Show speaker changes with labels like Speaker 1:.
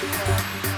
Speaker 1: Yeah.